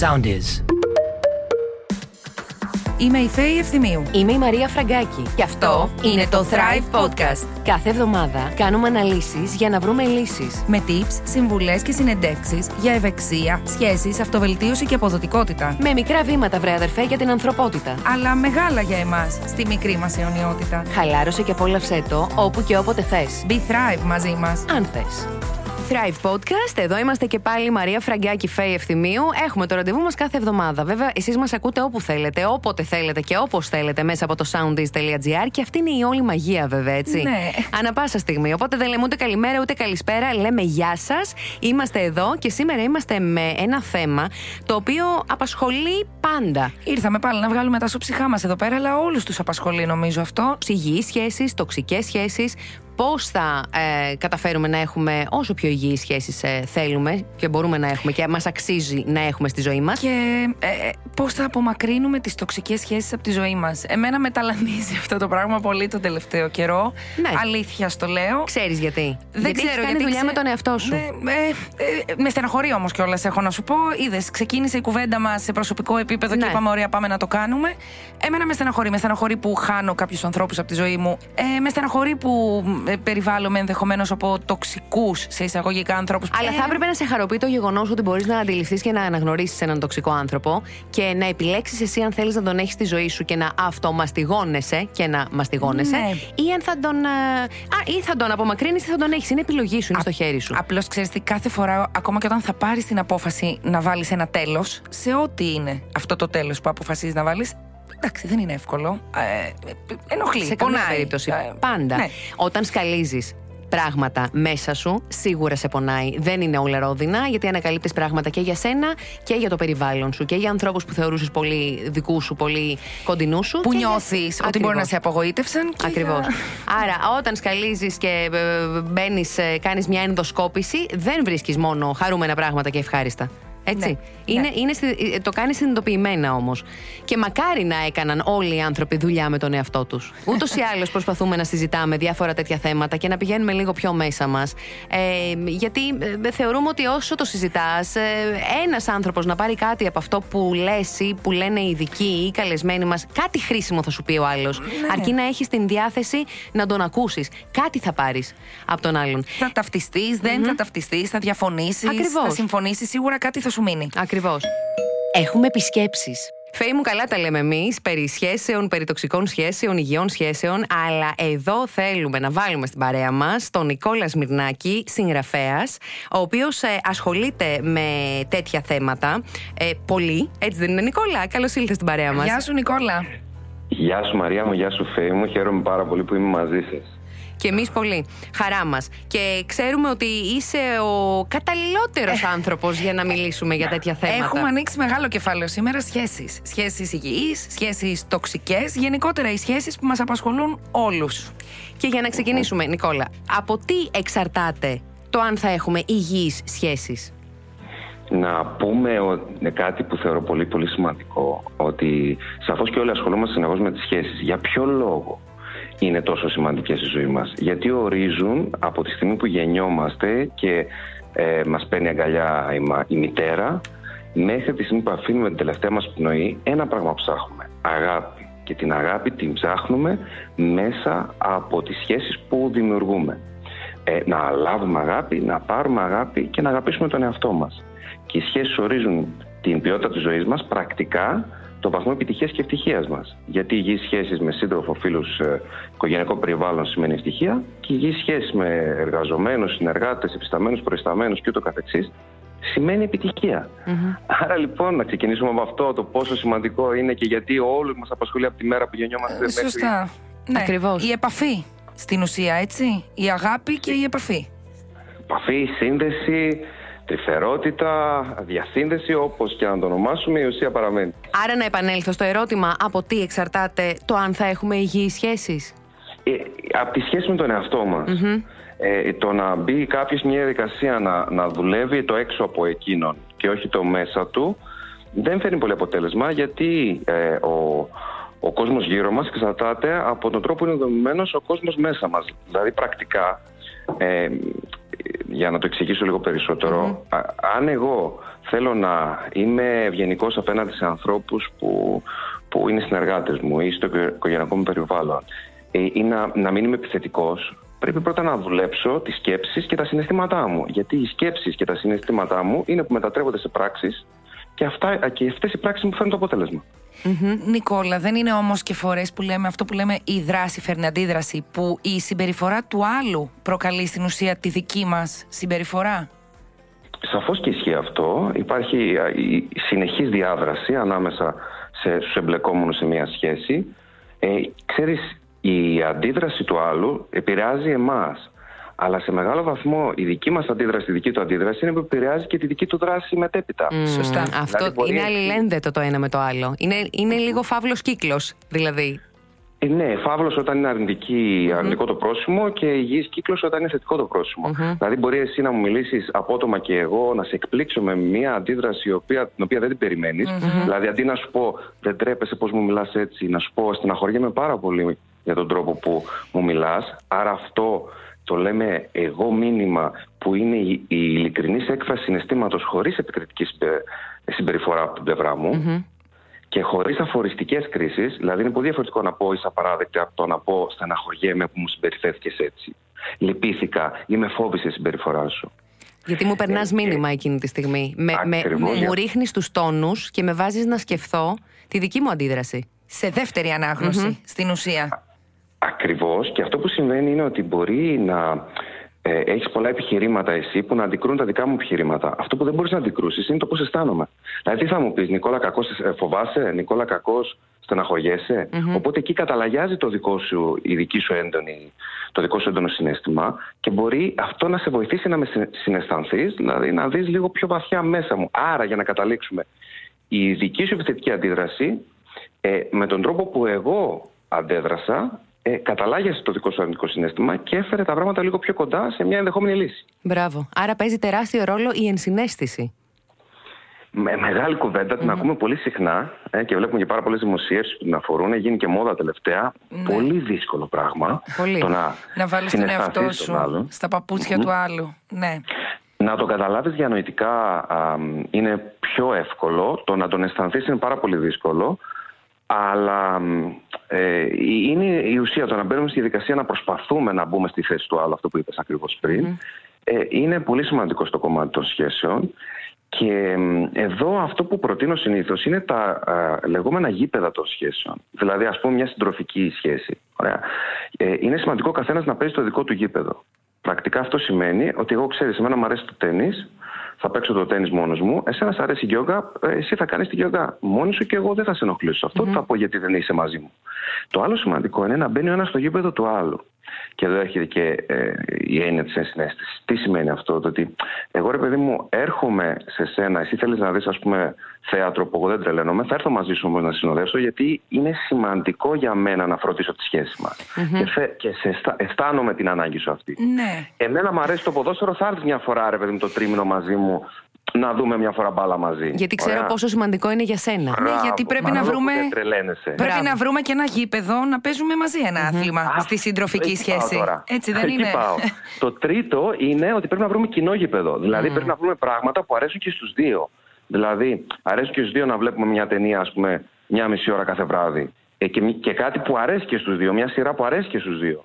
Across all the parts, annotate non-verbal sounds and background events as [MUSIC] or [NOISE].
Sound is. Είμαι η Φέη Ευθυμίου. Είμαι η Μαρία Φραγκάκη. Και αυτό είναι το Thrive Podcast. Κάθε εβδομάδα κάνουμε αναλύσεις για να βρούμε λύσεις. Με tips, συμβουλές και συνεντεύξεις για ευεξία, σχέσεις, αυτοβελτίωση και αποδοτικότητα. Με μικρά βήματα, βρε αδερφέ, για την ανθρωπότητα. Αλλά μεγάλα για εμάς, στη μικρή μας αιωνιότητα. Χαλάρωσε και απόλαυσέ το όπου και όποτε θες. Be Thrive μαζί μας. Αν θες. Thrive Podcast. Εδώ είμαστε και πάλι Μαρία Φραγκάκη Φέη Ευθυμίου. Έχουμε το ραντεβού μας κάθε εβδομάδα. Βέβαια, εσείς μας ακούτε όπου θέλετε, όποτε θέλετε και όπως θέλετε μέσα από το soundis.gr και αυτή είναι η όλη μαγεία, βέβαια, έτσι. Ναι. Ανά πάσα στιγμή. Οπότε δεν λέμε ούτε καλημέρα ούτε καλησπέρα. Λέμε γεια σας. Είμαστε εδώ και σήμερα είμαστε με ένα θέμα το οποίο απασχολεί πάντα. Ήρθαμε πάλι να βγάλουμε τα σοψυχά μας εδώ πέρα, αλλά όλους τους απασχολεί νομίζω αυτό. Υγιεί σχέσεις, τοξικές σχέσεις, πώς θα ε, καταφέρουμε να έχουμε όσο πιο υγιείς σχέσεις ε, θέλουμε και μπορούμε να έχουμε και μας αξίζει να έχουμε στη ζωή μας. Και ε, ε, πώς θα απομακρύνουμε τις τοξικές σχέσεις από τη ζωή μας. Εμένα με ταλανίζει αυτό το πράγμα πολύ τον τελευταίο καιρό. Ναι. Αλήθεια στο λέω. Ξέρεις γιατί. Δεν γιατί ξέρω έχεις κάνει γιατί. δουλειά ξέ- με τον εαυτό σου. Ναι, ε, ε, με στεναχωρεί όμως κιόλας, έχω να σου πω. Είδες, ξεκίνησε η κουβέντα μας σε προσωπικό επίπεδο και Ναι. είπαμε: Ωραία, πάμε να το κάνουμε. Εμένα με στεναχωρεί. Με στεναχωρεί που χάνω κάποιους ανθρώπους από τη ζωή μου. Ε, με στεναχωρεί που ε, περιβάλλομαι ενδεχομένως από τοξικούς σε εισαγωγικά ανθρώπους. Αλλά θα έπρεπε να σε χαροποιεί το γεγονός ότι μπορείς να αντιληφθείς και να αναγνωρίσεις έναν τοξικό άνθρωπο και να επιλέξεις εσύ αν θέλεις να τον έχεις στη ζωή σου και να αυτομαστιγώνεσαι και να μαστιγώνεσαι. Ναι. Ή αν θα τον. ε, Α, ή θα τον απομακρύνεις ή θα τον έχεις. Είναι επιλογή σου, είναι στο χέρι σου. Απλώς ξέρεις τι, κάθε φορά, ακόμα και όταν θα πάρεις την απόφαση να βάλεις ένα τέλος, σε ό,τι είναι αυτό το τέλος που αποφασίζεις να βάλεις, εντάξει, δεν είναι εύκολο. Ε, ε, ενοχλεί. σε καμία πονάει. περίπτωση. Ε, Πάντα. ναι. Όταν σκαλίζεις πράγματα μέσα σου, σίγουρα σε πονάει. Δεν είναι όλα ρόδινα, γιατί ανακαλύπτεις πράγματα και για σένα και για το περιβάλλον σου και για ανθρώπους που θεωρούσες πολύ δικούς σου, πολύ κοντινούς σου. Που και για- νιώθεις ότι Ακριβώς. μπορεί να σε απογοήτευσαν. και Ακριβώς. για- Άρα, όταν σκαλίζεις και μπαίνεις, κάνεις μια ενδοσκόπηση, δεν βρίσκεις μόνο χαρούμενα πράγματα και ευχάριστα. Έτσι. Ναι, Είναι, ναι. είναι, στη- ε, το κάνει συνειδητοποιημένα όμως. Και μακάρι να έκαναν όλοι οι άνθρωποι δουλειά με τον εαυτό τους. Ούτως ή άλλως προσπαθούμε να συζητάμε διάφορα τέτοια θέματα και να πηγαίνουμε λίγο πιο μέσα μας. Ε, γιατί ε, θεωρούμε ότι όσο το συζητάς, ε, ένας άνθρωπος να πάρει κάτι από αυτό που λες ή που λένε οι ειδικοί ή οι καλεσμένοι μας, κάτι χρήσιμο θα σου πει ο άλλος. Ναι. Αρκεί να έχεις την διάθεση να τον ακούσεις. Κάτι θα πάρεις από τον άλλον. Θα ταυτιστείς, δεν θα ταυτιστείς, θα διαφωνήσεις, Ακριβώς. θα συμφωνήσεις. Σίγουρα κάτι θα σου μείνει. Ακριβώς. Έχουμε επισκέψεις. Φέη μου, καλά τα λέμε εμείς περί σχέσεων, περί τοξικών σχέσεων, υγιών σχέσεων. Αλλά εδώ θέλουμε να βάλουμε στην παρέα μας τον Νικόλα Σμυρνάκη, συγγραφέας, ο οποίος ασχολείται με τέτοια θέματα ε, πολύ. Έτσι δεν είναι, Νικόλα; Καλώς ήλθες στην παρέα μας. Γεια σου, Νικόλα. Γεια σου Μαρία μου, γεια σου Φέη μου. Χαίρομαι πάρα πολύ που είμαι μαζί σας. Και εμείς πολύ. Χαρά μας. Και ξέρουμε ότι είσαι ο καταλληλότερος άνθρωπος για να μιλήσουμε για τέτοια θέματα. Ε. Έχουμε ανοίξει μεγάλο κεφάλαιο σήμερα σχέσεις. Σχέσεις υγιείς, σχέσεις τοξικές, γενικότερα οι σχέσεις που μας απασχολούν όλους. Και για να ξεκινήσουμε, Νικόλα, από τι εξαρτάται το αν θα έχουμε υγιείς σχέσεις; Να πούμε ο- ναι, κάτι που θεωρώ πολύ πολύ σημαντικό, ότι σαφώς και όλοι ασχολούμαστε συνεχώς με τις σχέσεις. Για ποιο λόγο είναι τόσο σημαντικές στη ζωή μας; Γιατί ορίζουν από τη στιγμή που γεννιόμαστε και ε, μας παίρνει αγκαλιά η, μα- η μητέρα, μέχρι τη στιγμή που αφήνουμε την τελευταία μας πνοή, ένα πράγμα ψάχνουμε. Αγάπη. Και την αγάπη την ψάχνουμε μέσα από τις σχέσεις που δημιουργούμε. Ε, να λάβουμε αγάπη, να πάρουμε αγάπη και να αγαπήσουμε τον εαυτό μας. Και οι σχέσεις ορίζουν την ποιότητα της ζωής μας πρακτικά το βαθμό επιτυχίας και ευτυχίας μας. Γιατί υγιείς σχέσεις με σύντροφο, φίλους, ε, οικογενειακό περιβάλλον σημαίνει ευτυχία και υγιείς σχέσεις με εργαζομένους, συνεργάτες, επισταμένους, προϊσταμένους και ούτω καθεξής σημαίνει επιτυχία. Άρα λοιπόν να ξεκινήσουμε από αυτό το πόσο σημαντικό είναι και γιατί όλους μας απασχολεί από τη μέρα που γεννιόμαστε μέχρι Σωστά. Ναι. Ακριβώς. Η επαφή στην ουσία, έτσι. Η αγάπη και η επαφή. επαφή, σύνδεση, τρυφερότητα, διασύνδεση, όπως και να το ονομάσουμε, η ουσία παραμένει. Άρα να επανέλθω στο ερώτημα από τι εξαρτάται το αν θα έχουμε υγιείς σχέσεις. Ε, από τη σχέση με τον εαυτό μας. Ε, το να μπει κάποιος μια διαδικασία να, να δουλεύει το έξω από εκείνον και όχι το μέσα του, δεν φέρνει πολύ αποτέλεσμα γιατί ε, ο, ο κόσμος γύρω μας εξαρτάται από τον τρόπο που είναι δομημένος ο κόσμος μέσα μας. Δηλαδή πρακτικά, ε, για να το εξηγήσω λίγο αν εγώ θέλω να είμαι ευγενικός απέναντι σε ανθρώπους που, που είναι συνεργάτες μου ή στο οικογενειακό μου περιβάλλον ε, ή να, να μην είμαι επιθετικός, πρέπει πρώτα να δουλέψω τις σκέψεις και τα συναισθήματά μου. Γιατί οι σκέψεις και τα συναισθήματά μου είναι που μετατρέπονται σε πράξεις και, αυτά, και αυτές οι πράξεις μου φέρνουν το αποτέλεσμα. Νικόλα, δεν είναι όμως και φορές που λέμε αυτό που λέμε η δράση φέρνει αντίδραση, που η συμπεριφορά του άλλου προκαλεί στην ουσία τη δική μας συμπεριφορά; Σαφώς και ισχύει αυτό. Υπάρχει η συνεχής διάδραση ανάμεσα σε, στους εμπλεκόμενους σε μια σχέση. Ε, ξέρεις, η αντίδραση του άλλου επηρεάζει εμάς. Αλλά σε μεγάλο βαθμό η δική μας αντίδραση, η δική του αντίδραση είναι που επηρεάζει και τη δική του δράση μετέπειτα. Mm, Σωστά. Αυτό δηλαδή, μπορεί... είναι αλληλένδετο το ένα με το άλλο. Είναι, είναι λίγο φαύλος κύκλος, δηλαδή. Ε, ναι, φαύλος όταν είναι αρνητική, αρνητικό το πρόσημο και υγιής κύκλος όταν είναι θετικό το πρόσημο. Δηλαδή, μπορεί εσύ να μου μιλήσεις απότομα και εγώ να σε εκπλήξω με μια αντίδραση οποία, την οποία δεν την περιμένεις. Δηλαδή, αντί να σου πω δεν τρέπεσαι πώς μου μιλάς έτσι, να σου πω στεναχωριέμαι πάρα πολύ για τον τρόπο που μου μιλάς. Άρα, αυτό το λέμε εγώ μήνυμα που είναι η, η ειλικρινής έκφραση συναισθήματος χωρίς επικριτική συμπεριφορά από την πλευρά μου και χωρίς αφοριστικές κρίσεις, δηλαδή είναι πολύ διαφορετικό να πω είσαι απαράδεκτη από το να πω στεναχωριέμαι που μου συμπεριφέρθηκες έτσι. Λυπήθηκα ή με φόβησε η συμπεριφορά σου. Γιατί μου περνάς ε, μήνυμα εκείνη τη στιγμή. Με, με, μου ρίχνεις τους τόνους και με βάζεις να σκεφτώ τη δική μου αντίδραση. Σε δεύτερη στην ουσία. Ακριβώς. Και αυτό που συμβαίνει είναι ότι μπορεί να ε, έχεις πολλά επιχειρήματα εσύ που να αντικρούν τα δικά μου επιχειρήματα. Αυτό που δεν μπορείς να αντικρούσεις είναι το πώς αισθάνομαι. Δηλαδή, τι θα μου πεις, Νικόλα Κακός, ε, φοβάσαι, Νικόλα Κακός, στεναχωριέσαι; Mm-hmm. Οπότε εκεί καταλαγιάζει το δικό σου, η δική σου έντονη, το δικό σου έντονο συνέστημα και μπορεί αυτό να σε βοηθήσει να με συναισθανθείς, δηλαδή να δεις λίγο πιο βαθιά μέσα μου. Άρα, για να καταλήξουμε, η δική σου επιθετική αντίδραση ε, με τον τρόπο που εγώ αντέδρασα ε, καταλάγιασε το δικό σου αρνητικό συνέστημα και έφερε τα πράγματα λίγο πιο κοντά σε μια ενδεχόμενη λύση. Μπράβο. Άρα παίζει τεράστιο ρόλο η ενσυναίσθηση. Με μεγάλη κουβέντα, την ακούμε πολύ συχνά ε, και βλέπουμε και πάρα πολλές δημοσίευσει που την αφορούν. Έχει γίνει και μόδα τελευταία. Ναι. Πολύ δύσκολο πράγμα. Πολύ. Το να να βάλεις τον εαυτό σου στα παπούτσια του άλλου. Ναι. Να το καταλάβεις διανοητικά είναι πιο εύκολο. Το να τον αισθανθείς είναι πάρα πολύ δύσκολο. Αλλά ε, είναι η ουσία το να μπαίνουμε στη διαδικασία να προσπαθούμε να μπούμε στη θέση του άλλου, αυτό που είπες ακριβώς πριν. Ε, είναι πολύ σημαντικό στο κομμάτι των σχέσεων. Και εδώ αυτό που προτείνω συνήθως είναι τα λεγόμενα γήπεδα των σχέσεων. Δηλαδή ας πούμε μια συντροφική σχέση. Ωραία. Ε, είναι σημαντικό ο καθένας να παίζει το δικό του γήπεδο. Πρακτικά αυτό σημαίνει ότι εγώ ξέρεις, εμένα μου αρέσει το τέννις, θα παίξω το τέννη μόνος μου. Εσένα σ' αρέσει η γιόγκα, ε, εσύ θα κάνεις τη γιόγκα μόνη σου και εγώ δεν θα σε ενοχλήσω. Αυτό θα πω γιατί δεν είσαι μαζί μου. Το άλλο σημαντικό είναι να μπαίνει ο ένας στο γήπεδο του άλλου. Και εδώ έρχεται και ε, η έννοια της ενσυναίσθησης. Τι σημαίνει αυτό, το ότι εγώ ρε παιδί μου έρχομαι σε σένα, εσύ θέλεις να δεις, ας πούμε, θέατρο που εγώ δεν τρελαίνομαι, θα έρθω μαζί σου όμως να συνοδεύσω, γιατί είναι σημαντικό για μένα να φροντίσω τη σχέση μας. Και, και σε αισθάνομαι την ανάγκη σου αυτή. Ναι. Εμένα μου αρέσει το ποδόσφαιρο, θα έρθει μια φορά, ρε παιδί μου, το τρίμηνο μαζί μου να δούμε μια φορά μπάλα μαζί. Γιατί ξέρω πόσο σημαντικό είναι για σένα. ναι, γιατί πρέπει να βρούμε. Πρέπει να βρούμε και ένα γήπεδο να παίζουμε μαζί ένα άθλημα στη συντροφική σχέση. Έτσι δεν είναι; Πάω. [LAUGHS] Το τρίτο είναι ότι πρέπει να βρούμε κοινό γήπεδο. Δηλαδή πρέπει να βρούμε πράγματα που αρέσουν και στους δύο. Δηλαδή, αρέσουν και στους δύο να βλέπουμε μια ταινία, ας πούμε, μια μισή ώρα κάθε βράδυ. Ε, και, και κάτι που αρέσει και στους δύο, μια σειρά που αρέσει και στους δύο.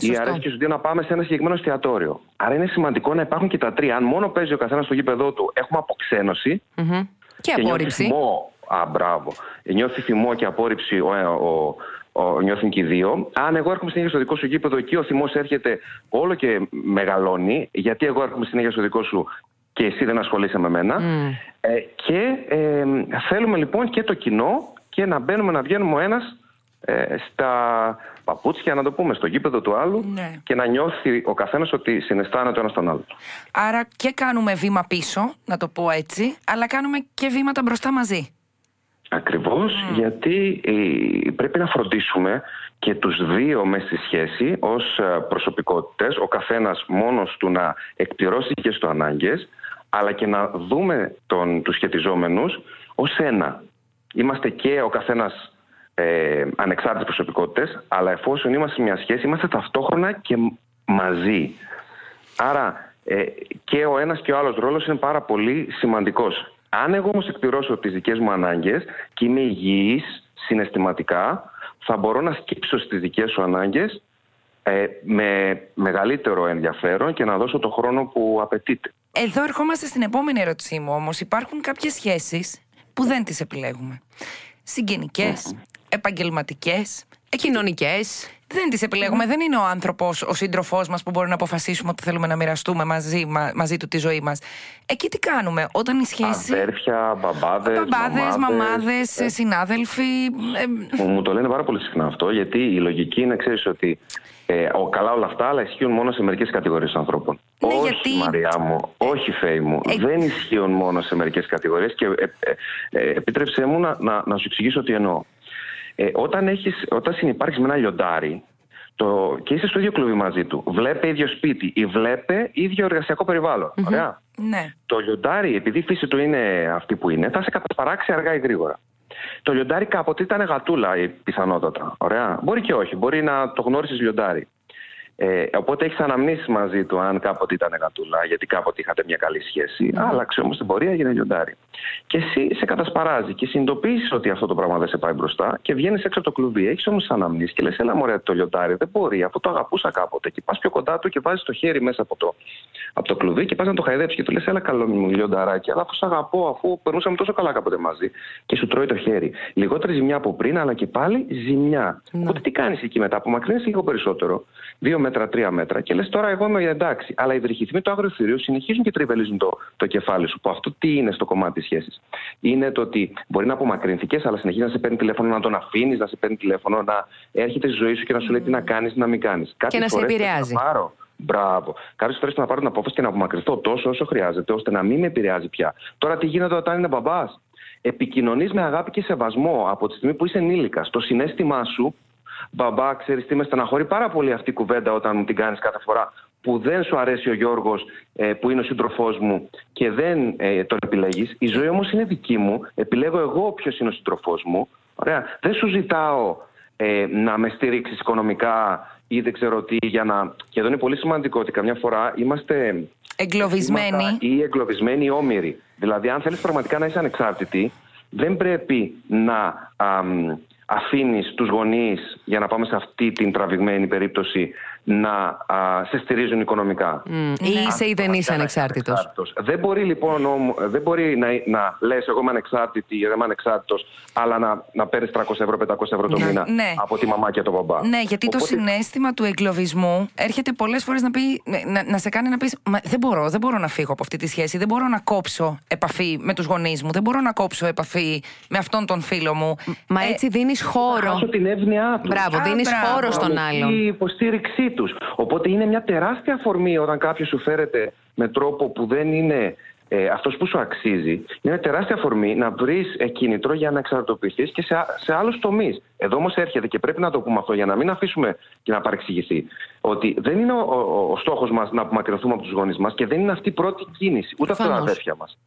Ή αρέσει και στου δύο να πάμε σε ένα συγκεκριμένο εστιατόριο. Άρα είναι σημαντικό να υπάρχουν και τα τρία. Αν μόνο παίζει ο καθένας στο γήπεδό του, έχουμε αποξένωση. Mm-hmm. Και, και απόρριψη. Θυμό, α, μπράβο. Νιώθει θυμό και απόρριψη ο, ο, ο, νιώθουν και οι δύο. Αν εγώ έρχομαι συνέχεια στο δικό σου γήπεδο, εκεί ο θυμός έρχεται όλο και μεγαλώνει, γιατί εγώ έρχομαι συνέχεια στο δικό σου και εσύ δεν ασχολείσαι με μένα. Mm. Ε, και ε, θέλουμε λοιπόν και το κοινό και να μπαίνουμε να βγαίνουμε ο ένας ε, στα παπούτσια, να το πούμε, στο γήπεδο του άλλου ναι. και να νιώθει ο καθένας ότι συναισθάνεται το ένας στον άλλο. Άρα και κάνουμε βήμα πίσω, να το πω έτσι, αλλά κάνουμε και βήματα μπροστά μαζί. Ακριβώς, γιατί ε, πρέπει να φροντίσουμε και τους δύο μες στη σχέση ως ε, προσωπικότητες, ο καθένας μόνος του να εκπληρώσει και στο ανάγκες, αλλά και να δούμε τον, τους σχετιζόμενους ως ένα. Είμαστε και ο καθένας ε, ανεξάρτητες προσωπικότητες, αλλά εφόσον είμαστε σε μια σχέση, είμαστε ταυτόχρονα και μαζί. Άρα Ε, και ο ένας και ο άλλος ρόλος είναι πάρα πολύ σημαντικός. Αν εγώ όμως εκπληρώσω τις δικές μου ανάγκες και είμαι υγιής συναισθηματικά, θα μπορώ να σκύψω στις δικές σου ανάγκες ε, με μεγαλύτερο ενδιαφέρον και να δώσω το χρόνο που απαιτείται. Εδώ ερχόμαστε στην επόμενη ερώτησή μου όμως. Υπάρχουν κάποιες σχέσεις που δεν τις επιλέγουμε. Συγγενικές, επαγγελματικές, κοινωνικέ. Δεν τις επιλέγουμε. Δεν είναι ο άνθρωπος, ο σύντροφός μας που μπορεί να αποφασίσουμε ότι θέλουμε να μοιραστούμε μαζί, μαζί του τη ζωή μας. Εκεί τι κάνουμε, όταν η σχέση. Αδέρφια, μπαμπάδες. Μπαμπάδες, μαμάδες, ε. συνάδελφοι. Ε, μου το λένε πάρα πολύ συχνά αυτό, γιατί η λογική είναι, ξέρεις ότι. Ε, ο, καλά όλα αυτά, αλλά ισχύουν μόνο σε μερικές κατηγορίες ανθρώπων. Ναι, όχι, γιατί... Μαριά μου, όχι, Φέη μου. Ε... Δεν ισχύουν μόνο σε μερικές κατηγορίες και ε, επίτρεψέ μου να, να, να σου εξηγήσω τι εννοώ. Ε, όταν, έχεις, όταν συνεπάρχεις με ένα λιοντάρι το, και είσαι στο ίδιο κλουβί μαζί του, βλέπε ίδιο σπίτι ή βλέπε ίδιο εργασιακό περιβάλλον. Mm-hmm. Ωραία. Ναι. Το λιοντάρι, επειδή η φύση του είναι αυτή που είναι, θα σε καταπαράξει αργά ή γρήγορα. Το λιοντάρι κάποτε ήταν γατούλα πιθανότατα. Ωραία. Μπορεί και όχι. Μπορεί να το γνώρισες λιοντάρι. Ε, οπότε έχεις αναμνήσεις μαζί του αν κάποτε ήταν γατούλα, γιατί κάποτε είχατε μια καλή σχέση. Mm. Άλλαξε όμως την πορεία, έγινε λιοντάρι. Και εσύ σε κατασπαράζει και συνειδητοποιήσει ότι αυτό το πράγμα δεν σε πάει μπροστά και βγαίνεις έξω από το κλουβί. Έχεις όμως αναμνήσεις και λες: Έλα, μωρέ, το λιοντάρι δεν μπορεί, αφού το αγαπούσα κάποτε. Και πας πιο κοντά του και βάζεις το χέρι μέσα από το, από το κλουβί και πας να το χαϊδέψεις και του λες: Έλα, καλό μου λιονταράκι, αλλά αφού σ' αγαπώ, αφού περνούσαμε τόσο καλά κάποτε μαζί και σου τρώει το χέρι. Λιγότερη ζημιά από πριν, αλλά και πάλι ζημιά. Mm. Οπότε τι κάνεις εκεί μετά, απομακρύνεις λίγο περισσότερο, δύο μέτρα, τρία μέτρα και λες: Τώρα εγώ είμαι εντάξει. Αλλά οι βρυχηθμοί του άγριο θηρίου συνεχίζουν και τριβελίζουν το, το κεφάλι σου. Που αυτό τι είναι στο κομμάτι τη σχέση είναι το ότι μπορεί να απομακρυνθήκε, αλλά συνεχίζεις να σε παίρνει τηλέφωνο, να τον αφήνεις, να σε παίρνει τηλέφωνο, να έρχεται στη ζωή σου και να σου λέει τι να κάνεις, να μην κάνεις. Και να σε επηρεάζει. Να πάρω. Μπράβο. Κάποιες φορές να πάρω την απόφαση και να απομακρυνθώ τόσο όσο χρειάζεται, ώστε να μην με επηρεάζει πια. Τώρα τι γίνεται όταν είναι μπαμπάς; Επικοινωνείς με αγάπη και σεβασμό από τη στιγμή που είσαι ενήλικας. Το συνέστημά σου, μπαμπά, ξέρεις τι με στεναχωρεί πάρα πολύ αυτή η κουβέντα όταν μου την κάνεις κάθε φορά που δεν σου αρέσει ο Γιώργος ε, που είναι ο σύντροφός μου και δεν ε, τον επιλέγεις. Η ζωή όμως είναι δική μου. Επιλέγω εγώ ποιος είναι ο σύντροφός μου. Ωραία. Δεν σου ζητάω ε, να με στηρίξεις οικονομικά ή δεν ξέρω τι για να... Και εδώ είναι πολύ σημαντικό ότι καμιά φορά είμαστε... Εγκλωβισμένοι. Ή εγκλωβισμένοι ή όμοιροι. Δηλαδή αν θέλεις πραγματικά να είσαι ανεξάρτητη δεν πρέπει να αφήνεις τους γονείς για να πάμε σε αυτή την τραβηγμένη περίπτωση να α, σε στηρίζουν οικονομικά. Mm. Ή είσαι ή δεν είσαι ανεξάρτητος. Δεν μπορεί λοιπόν δεν μπορεί να, να λες: Εγώ είμαι ανεξάρτητη ή είμαι ανεξάρτητος, αλλά να, να παίρνεις 300 ευρώ, 500 ευρώ το ναι, μήνα ναι. από τη μαμά και τον μπαμπά. Ναι, γιατί το συνέστημα του εγκλωβισμού έρχεται πολλές φορές να, πει, να, να σε κάνει να πεις: Δεν μπορώ, δεν μπορώ να φύγω από αυτή τη σχέση. Δεν μπορώ να κόψω επαφή με τους γονείς μου. Δεν μπορώ να κόψω επαφή με αυτόν τον φίλο μου. Μα ε, έτσι δίνεις χώρο. Να την εύνοιά του. Μπράβο, δίνεις χώρο στον άλλον. Η υποστήριξή Οπότε είναι μια τεράστια αφορμή όταν κάποιος σου φέρεται με τρόπο που δεν είναι ε, αυτός που σου αξίζει. Είναι μια τεράστια αφορμή να βρεις κίνητρο για να εξαρτοποιηθείς και σε, σε άλλους τομείς. Εδώ όμως έρχεται και πρέπει να το πούμε αυτό για να μην αφήσουμε και να παρεξηγηθεί. Ότι δεν είναι ο, ο, ο στόχος μας να απομακρυνθούμε από τους γονείς μας και δεν είναι αυτή η πρώτη κίνηση, ούτε από τα αδέρφια μας.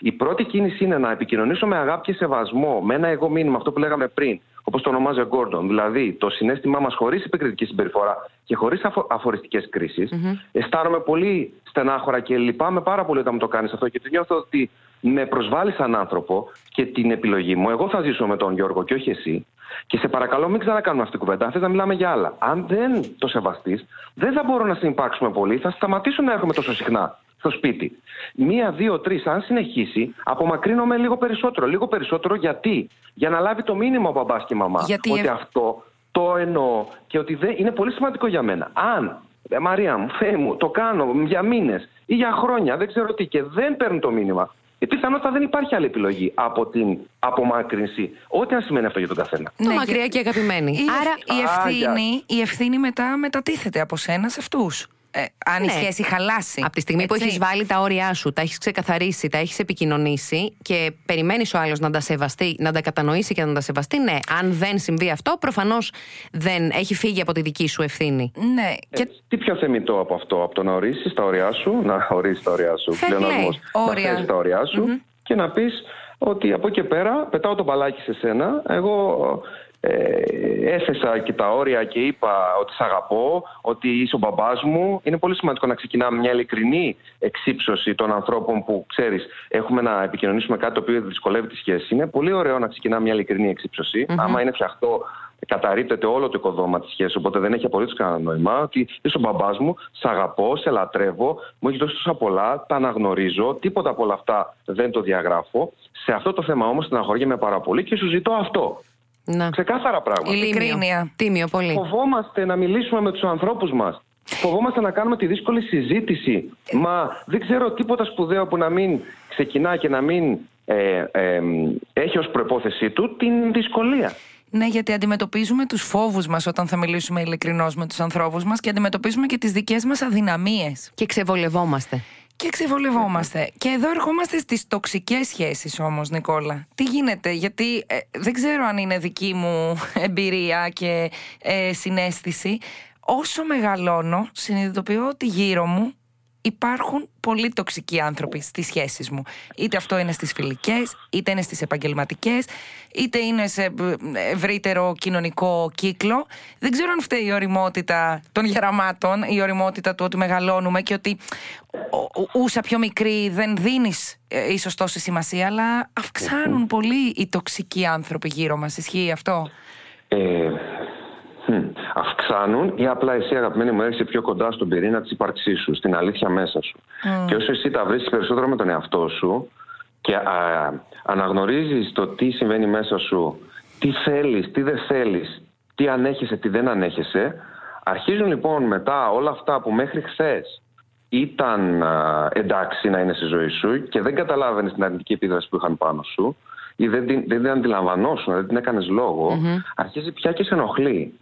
Η πρώτη κίνηση είναι να επικοινωνήσω με αγάπη και σεβασμό, με ένα εγώ μήνυμα, αυτό που λέγαμε πριν, όπως το ονομάζει ο Γκόρντον. Δηλαδή, το συνέστημά μας χωρίς επικριτική συμπεριφορά και χωρίς αφο- αφοριστικές κρίσεις. Mm-hmm. Αισθάνομαι πολύ στενάχωρα και λυπάμαι πάρα πολύ όταν μου το κάνεις αυτό, γιατί νιώθω ότι με προσβάλλεις σαν άνθρωπο και την επιλογή μου. Εγώ θα ζήσω με τον Γιώργο και όχι εσύ. Και σε παρακαλώ, μην ξανακάνουμε αυτή την κουβέντα. Αν θες να μιλάμε για άλλα. Αν δεν το σεβαστείς, δεν θα μπορώ να συνεπάρξουμε πολύ. Θα σταματήσω να έρχομαι τόσο συχνά στο σπίτι. Μία, δύο, τρεις, αν συνεχίσει, απομακρύνομαι λίγο περισσότερο. Λίγο περισσότερο γιατί; Για να λάβει το μήνυμα ο μπαμπάς και η μαμά. Γιατί ότι αυτό το εννοώ και ότι δεν, είναι πολύ σημαντικό για μένα. Αν, ε, Μαρία μου, Θεέ μου, το κάνω για μήνες ή για χρόνια, δεν ξέρω τι, και δεν παίρνουν το μήνυμα, ε, πιθανότατα δεν υπάρχει άλλη επιλογή από την απομάκρυνση. Ό,τι αν σημαίνει αυτό για τον καθένα. Ναι, μακριά και αγαπημένη. Η, Άρα η ευθύνη, η ευθύνη μετά μετατίθεται από σένα σε αυτούς ε, αν ναι. η σχέση χαλάσει. Από τη στιγμή έτσι. που έχεις βάλει τα όρια σου, τα έχεις ξεκαθαρίσει, τα έχεις επικοινωνήσει και περιμένεις ο άλλος να τα σεβαστεί, να τα κατανοήσει και να τα σεβαστεί, ναι. Αν δεν συμβεί αυτό, προφανώς δεν έχει φύγει από τη δική σου ευθύνη. Ναι. Ε, και... Τι πιο θεμητό από αυτό, από το να ορίσεις τα όρια σου, να [LAUGHS] ορίσεις τα όρια σου, όρια. να τα όρια σου mm-hmm. και να πεις ότι από εκεί και πέρα πετάω το μπαλάκι σε σένα. Εγώ ε, έθεσα και τα όρια και είπα ότι σ' αγαπώ, ότι είσαι ο μπαμπάς μου. Είναι πολύ σημαντικό να ξεκινάμε μια ειλικρινή εξύψωση των ανθρώπων που, ξέρεις, έχουμε να επικοινωνήσουμε κάτι το οποίο δυσκολεύει τη σχέση. Είναι πολύ ωραίο να ξεκινάμε μια ειλικρινή εξύψωση. Άμα είναι φτιαχτό καταρρύπτεται όλο το οικοδόμα της σχέσης. Οπότε δεν έχει απολύτως κανένα νόημα ότι είσαι ο μπαμπάς μου, σε αγαπώ, σε λατρεύω, μου έχεις δώσει τόσα πολλά, τα αναγνωρίζω, τίποτα από όλα αυτά δεν το διαγράφω. Σε αυτό το θέμα όμως στεναχωριέμαι πάρα πολύ και σου ζητώ αυτό. Να. Ξεκάθαρα πράγματα. Ειλικρίνεια. Τίμιο πολύ. Φοβόμαστε να μιλήσουμε με τους ανθρώπους μας. Φοβόμαστε να κάνουμε τη δύσκολη συζήτηση. Μα δεν ξέρω τίποτα σπουδαίο που να μην ξεκινά και να μην ε, ε, έχει ως προπόθεσή του την δυσκολία. Ναι, γιατί αντιμετωπίζουμε τους φόβους μας όταν θα μιλήσουμε ειλικρινώς με τους ανθρώπους μας και αντιμετωπίζουμε και τις δικές μας αδυναμίες. Και ξεβολευόμαστε. Και ξεβολευόμαστε. Και εδώ ερχόμαστε στις τοξικές σχέσεις όμως, Νικόλα. Τι γίνεται, γιατί ε, δεν ξέρω αν είναι δική μου [LAUGHS] εμπειρία και ε, συνέστηση. Όσο μεγαλώνω, συνειδητοποιώ ότι γύρω μου υπάρχουν πολύ τοξικοί άνθρωποι στις σχέσεις μου. Είτε αυτό είναι στις φιλικές, είτε είναι στις επαγγελματικές, είτε είναι σε ευρύτερο κοινωνικό κύκλο. Δεν ξέρω αν φταίει η οριμότητα των γεραμάτων, η οριμότητα του ότι μεγαλώνουμε και ότι ούσα πιο μικρή δεν δίνεις ε, ίσως τόση σημασία, αλλά αυξάνουν πολύ οι τοξικοί άνθρωποι γύρω μας. Ισχύει αυτό; Ε, αυξάνουν ή απλά εσύ αγαπημένη μου έρχεσαι πιο κοντά στον πυρήνα της ύπαρξής σου, στην αλήθεια μέσα σου. Και όσο εσύ τα βρίσκεις περισσότερο με τον εαυτό σου και α, αναγνωρίζεις το τι συμβαίνει μέσα σου, τι θέλεις, τι δεν θέλεις, τι ανέχεσαι, τι δεν ανέχεσαι, αρχίζουν λοιπόν μετά όλα αυτά που μέχρι χθες ήταν εντάξει να είναι στη ζωή σου και δεν καταλάβαινες την αρνητική επίδραση που είχαν πάνω σου ή δεν την, δεν την αντιλαμβανόσουν, δεν την έκανες αρχίζει πια και σε ενοχλεί.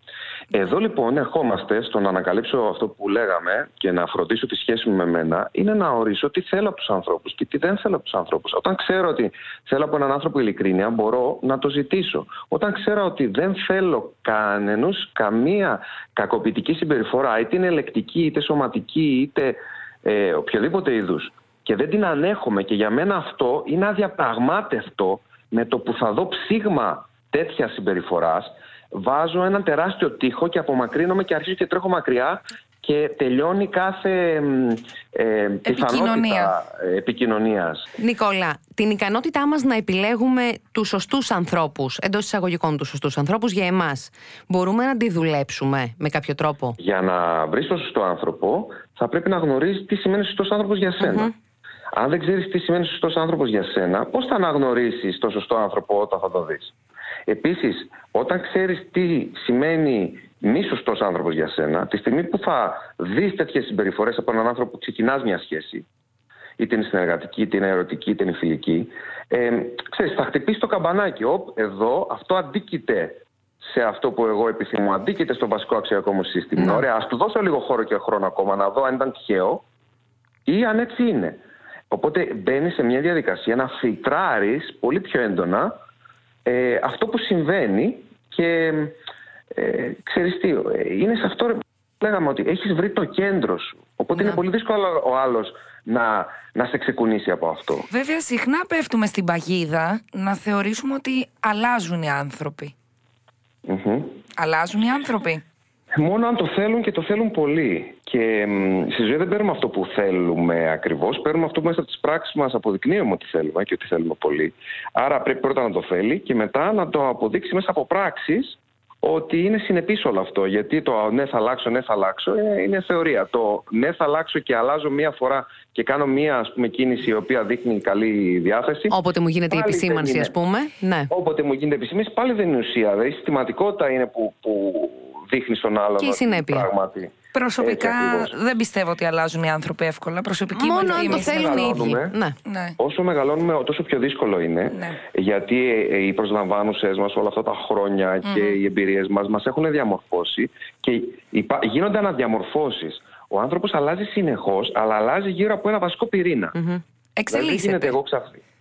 Εδώ λοιπόν ερχόμαστε στο να ανακαλύψω αυτό που λέγαμε και να φροντίσω τη σχέση μου με μένα είναι να ορίσω τι θέλω από τους ανθρώπους και τι δεν θέλω από τους ανθρώπους. Όταν ξέρω ότι θέλω από έναν άνθρωπο ειλικρίνεια, μπορώ να το ζητήσω. Όταν ξέρω ότι δεν θέλω κανενό καμία κακοποιητική συμπεριφορά, είτε είναι ελεκτική, είτε σωματική, είτε ε, οποιοδήποτε είδους, και δεν την ανέχομαι και για μένα αυτό είναι αδιαπραγμάτευτο με το που θα δω ψήγμα τέτοια συμπεριφοράς, βάζω έναν τεράστιο τείχο και απομακρύνομαι και αρχίζω και τρέχω μακριά και τελειώνει κάθε ε, επικοινωνία. επικοινωνίας. Νικόλα, την ικανότητά μας να επιλέγουμε τους σωστούς ανθρώπους, εντός εισαγωγικών τους σωστούς ανθρώπους για εμάς, μπορούμε να τη δουλέψουμε με κάποιο τρόπο; Για να βρεις τον σωστό άνθρωπο, θα πρέπει να γνωρίζεις τι σημαίνει σωστός άνθρωπος για σενα Αν δεν ξέρεις τι σημαίνει σωστός άνθρωπος για σένα, πώς θα αναγνωρίσεις τον σωστό άνθρωπο όταν θα το δεις; Επίσης, όταν ξέρεις τι σημαίνει μη σωστός άνθρωπος για σένα, τη στιγμή που θα δεις τέτοιες συμπεριφορές από έναν άνθρωπο που ξεκινάς μια σχέση, είτε είναι συνεργατική, είτε είναι ερωτική, είτε είναι φιλική, ε, ξέρεις, θα χτυπήσει το καμπανάκι. Οπ, εδώ αυτό αντίκειται σε αυτό που εγώ επιθυμώ, αντίκειται στο βασικό αξιακό μου σύστημα. Ναι. Ωραία, ας του δώσω λίγο χώρο και χρόνο ακόμα να δω αν ήταν τυχαίο ή αν έτσι είναι. Οπότε μπαίνει σε μια διαδικασία να φιλτράρεις πολύ πιο έντονα ε, αυτό που συμβαίνει και ε, ξέρεις τι, είναι σε αυτό που λέγαμε ότι έχεις βρει το κέντρο σου. Οπότε είναι ναι. πολύ δύσκολο ο άλλος να, να σε ξεκουνήσει από αυτό. Βέβαια συχνά πέφτουμε στην παγίδα να θεωρήσουμε ότι αλλάζουν οι άνθρωποι. Αλλάζουν οι άνθρωποι. Μόνο αν το θέλουν και το θέλουν πολύ. Και στη ζωή δεν παίρνουμε αυτό που θέλουμε ακριβώς. Παίρνουμε αυτό που μέσα από τις πράξεις μας αποδεικνύουμε ότι θέλουμε και ότι θέλουμε πολύ. Άρα πρέπει πρώτα να το θέλει και μετά να το αποδείξει μέσα από πράξεις ότι είναι συνεπής όλο αυτό. Γιατί το ναι θα αλλάξω, ναι θα αλλάξω ε, είναι θεωρία. Το ναι θα αλλάξω και αλλάζω μία φορά και κάνω μία ας πούμε, κίνηση η οποία δείχνει καλή διάθεση. Όποτε μου γίνεται η επισήμανση, ας πούμε. Ναι. Όποτε μου γίνεται η επισήμανση, πάλι δεν είναι ουσία. Δηλαδή, η συστηματικότητα είναι που, που δείχνει στον άλλον. Και η συνέπεια. Πράγματι. Προσωπικά δεν πιστεύω ότι αλλάζουν οι άνθρωποι εύκολα. Προσωπική Μόνο αν το θέλουν οι ίδιοι. Ναι. ναι. Όσο μεγαλώνουμε, τόσο πιο δύσκολο είναι. Ναι. Γιατί ε, οι προσλαμβάνουσε μας όλα αυτά τα χρόνια και οι εμπειρίες μας μας έχουν διαμορφώσει και γίνονται αναδιαμορφώσεις. Ο άνθρωπος αλλάζει συνεχώς, αλλά αλλάζει γύρω από ένα βασικό πυρήνα. Mm-hmm. Εξελίσσεται. Δηλαδή, γίνεται εγώ